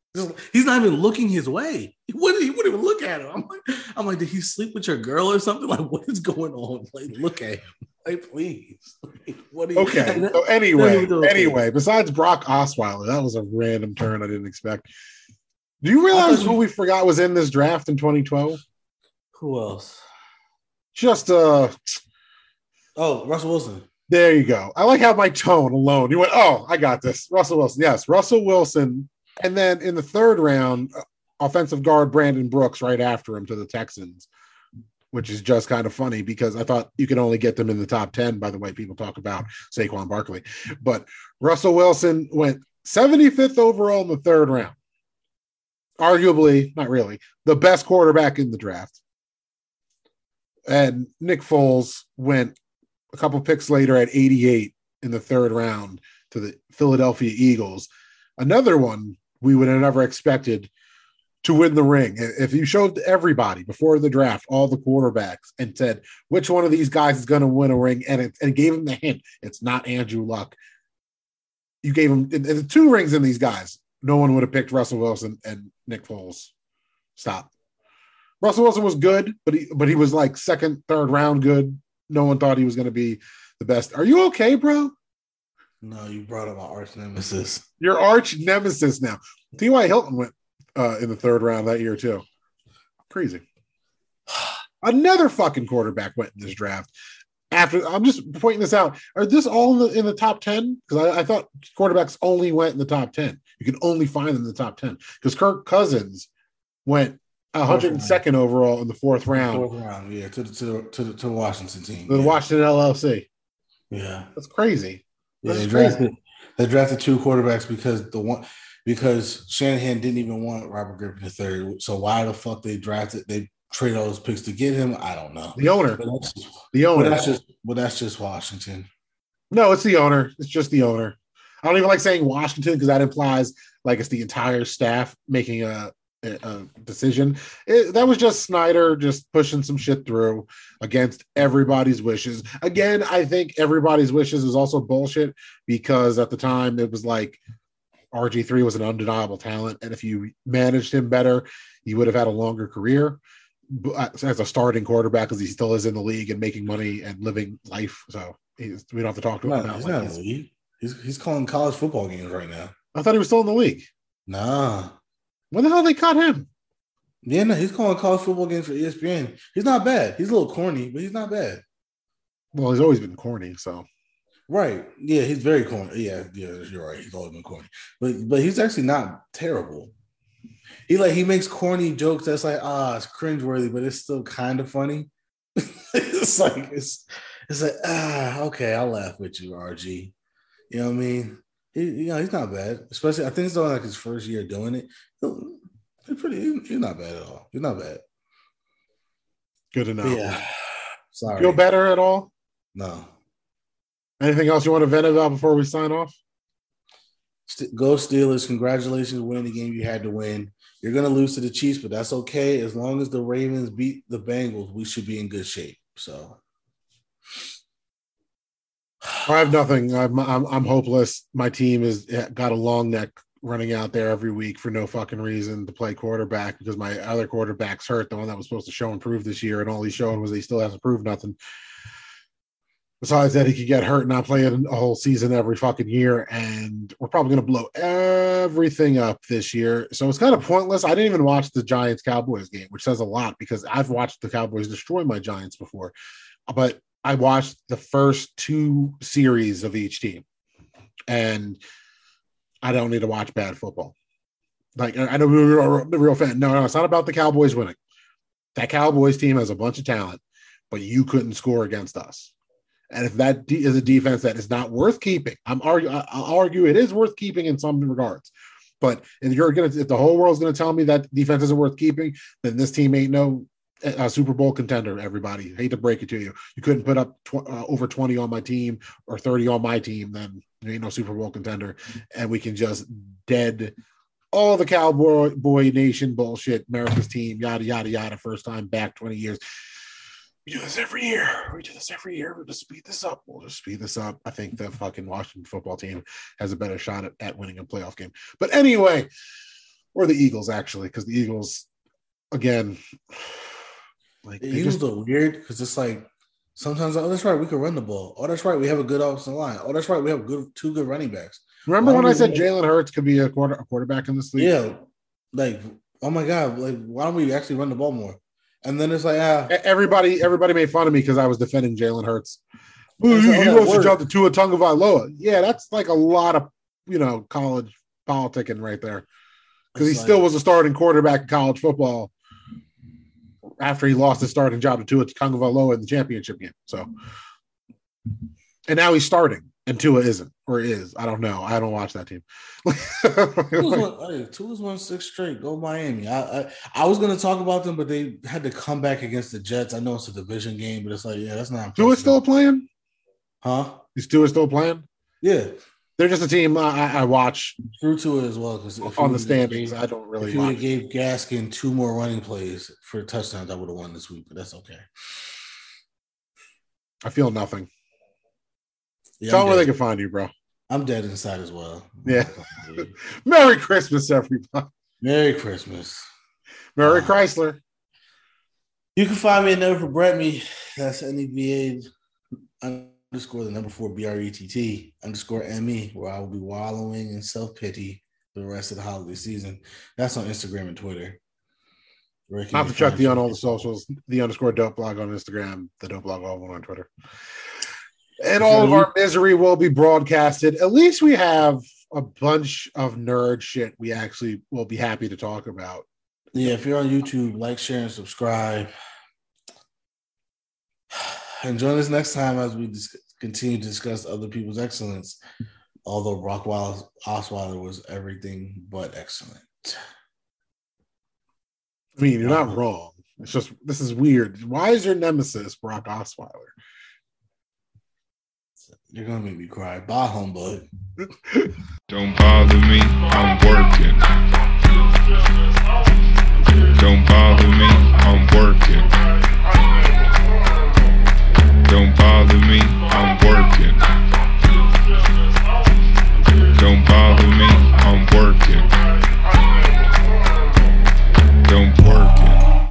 He's not even looking his way. He wouldn't, he wouldn't even look at him. I'm like, I'm like, did he sleep with your girl or something? Like, what is going on? Like, look at him. Like, please. Like, what are you? Okay. So anyway, anyway, besides Brock Osweiler, that was a random turn I didn't expect. Do you realize who we forgot was in this draft in 2012? Who else? Just uh Oh, Russell Wilson. there you go. I like how my tone alone. You went, oh, I got this. Russell Wilson. Yes, Russell Wilson. And then in the third round, uh, offensive guard Brandon Brooks right after him to the Texans, which is just kind of funny because I thought you could only get them in the top 10 by the way people talk about Saquon Barkley. But Russell Wilson went 75th overall in the third round. Arguably, not really, the best quarterback in the draft. And Nick Foles went a couple picks later at 88 in the third round to the Philadelphia Eagles. Another one we would have never expected to win the ring. If you showed everybody before the draft, all the quarterbacks, and said which one of these guys is going to win a ring, and it and gave him the hint, it's not Andrew Luck. You gave him the two rings in these guys. No one would have picked Russell Wilson and Nick Foles. Stop. Russell Wilson was good, but he but he was like second, third round good. No one thought he was going to be the best. Are you okay, bro? No, you brought up my arch nemesis. Your arch nemesis now. T.Y. Hilton went uh, in the third round that year too. Crazy. Another fucking quarterback went in this draft. After I'm just pointing this out. Are this all in the, in the top ten? Because I, I thought quarterbacks only went in the top ten. You can only find them in the top ten. Because Kirk Cousins went 102nd overall in the fourth round Fourth round, yeah, to the to the to the, to the Washington team. the yeah. Washington LLC. Yeah, That's crazy. yeah. They crazy. drafted they drafted two quarterbacks because the one because Shanahan didn't even want Robert Griffin III. So why the fuck they drafted they traded all those picks to get him? I don't know. The owner. But that's, The but owner. that's just but that's just Washington. No, it's the owner. It's just the owner. I don't even like saying Washington because that implies like it's the entire staff making a, a, a decision. It, that was just Snyder just pushing some shit through against everybody's wishes. Again, I think everybody's wishes is also bullshit because at the time it was like RG3 was an undeniable talent. And if you managed him better, you would have had a longer career uh, as a starting quarterback because he still is in the league and making money and living life. So he's, we don't have to talk to him No, about he's like his- the league. He's he's calling college football games right now. I thought he was still in the league. Nah, When the hell they caught him? Yeah, no, he's calling college football games for ESPN. He's not bad. He's a little corny, but he's not bad. Well, he's always been corny, so Right. Yeah, he's very corny. Yeah, yeah, you're right. He's always been corny. But but he's actually not terrible. He like he makes corny jokes that's like, ah, it's cringeworthy, but it's still kind of funny. it's like it's it's like, ah, okay, I'll laugh with you, RG. You know what I mean? He, you know, he's not bad. Especially I think it's only like his first year doing it. He'll- He's pretty he's not bad at all. He's not bad. good enough. But yeah. Sorry. Feel better at all? No. Anything else you want to vent about before we sign off? St- Go Steelers! Congratulations, winning the game you had to win. You're gonna lose to the Chiefs, but that's okay as long as the Ravens beat the Bengals. We should be in good shape. So, I have nothing. I'm, I'm I'm hopeless. My team has eh, got a long neck running out there every week for no fucking reason to play quarterback because my other quarterback's hurt. The one that was supposed to show and prove this year, and all he's showing was he still hasn't proved nothing. Besides that, he could get hurt and not play it a whole season every fucking year, and we're probably going to blow everything up this year. So it's kind of pointless. I didn't even watch the Giants Cowboys game, which says a lot because I've watched the Cowboys destroy my Giants before, but I watched the first two series of each team, and I don't need to watch bad football. Like I know we're a real fan. No, no, it's not about the Cowboys winning. That Cowboys team has a bunch of talent, but you couldn't score against us. And if that de- is a defense that is not worth keeping, I'm argue. I'll argue it is worth keeping in some regards. But if you're gonna, if the whole world's gonna tell me that defense isn't worth keeping, then this team ain't no uh, Super Bowl contender. Everybody, hate to break it to you, you couldn't put up tw- uh, over 20 on my team or 30 on my team, then you ain't no Super Bowl contender. And we can just dead all the cowboy boy nation bullshit, America's team, yada yada yada. First time back 20 years. We do this every year. We do this every year. We'll just speed this up. We'll just speed this up. I think the fucking Washington football team has a better shot at, at winning a playoff game. But anyway, or the Eagles actually, because the Eagles, again, like the they just, are weird because it's like sometimes, oh, that's right, we can run the ball. Oh, that's right, we have a good offensive line. Oh, that's right, we have good two good running backs. remember why when I said win? Jalen Hurts could be a quarter a quarterback in this league? Yeah, like oh my god, like why don't we actually run the ball more? And then it's like ah, Everybody, everybody made fun of me because I was defending Jalen Hurts. Ooh, he he wants to work. jump to Tua Tagovailoa. Yeah, that's like a lot of you know college politicking right there because he It's still was a starting quarterback in college football after he lost his starting job to Tua Tagovailoa in the championship game. So, and now he's starting, and Tua isn't or is. I don't know. I don't watch that team. Tua's won, hey, Tua's won six straight. Go Miami. I, I I was gonna talk about them, but they had to come back against the Jets. I know it's a division game, but it's like yeah, that's not. Tua's still playing. huh? Is Tua still playing? Yeah, They're just a team I, I- watch through it as well. Because on the standings. I don't really If you would have gave Gaskin two more running plays for touchdowns, I would have won this week. But that's okay. I feel nothing. Yeah, Tell I'm, them where they can find you, bro. I'm dead inside as well. Yeah. Merry Christmas, everybody. Merry Christmas. Merry Wow. Chrysler. You can find me at Never Forget Me. That's NEBA underscore the number four B R E T T underscore M E, where I will be wallowing in self pity the rest of the holiday season. That's on Instagram and Twitter. Can Not to check the on all the socials, the underscore dope blog on Instagram, the dope blog all on Twitter. And all of our misery will be broadcasted. At least we have a bunch of nerd shit we actually will be happy to talk about. Yeah, if you're on YouTube, like, share, and subscribe. And join us next time as we dis- continue to discuss other people's excellence, although Brock Osweiler was everything but excellent. I mean, you're not wrong. It's just this is weird. Why is your nemesis Brock Osweiler? You're gonna make me cry. Bye, homebud. Don't bother me. I'm working. Don't bother me. I'm working. Don't bother me. I'm working. Don't bother me, I'm working. Don't work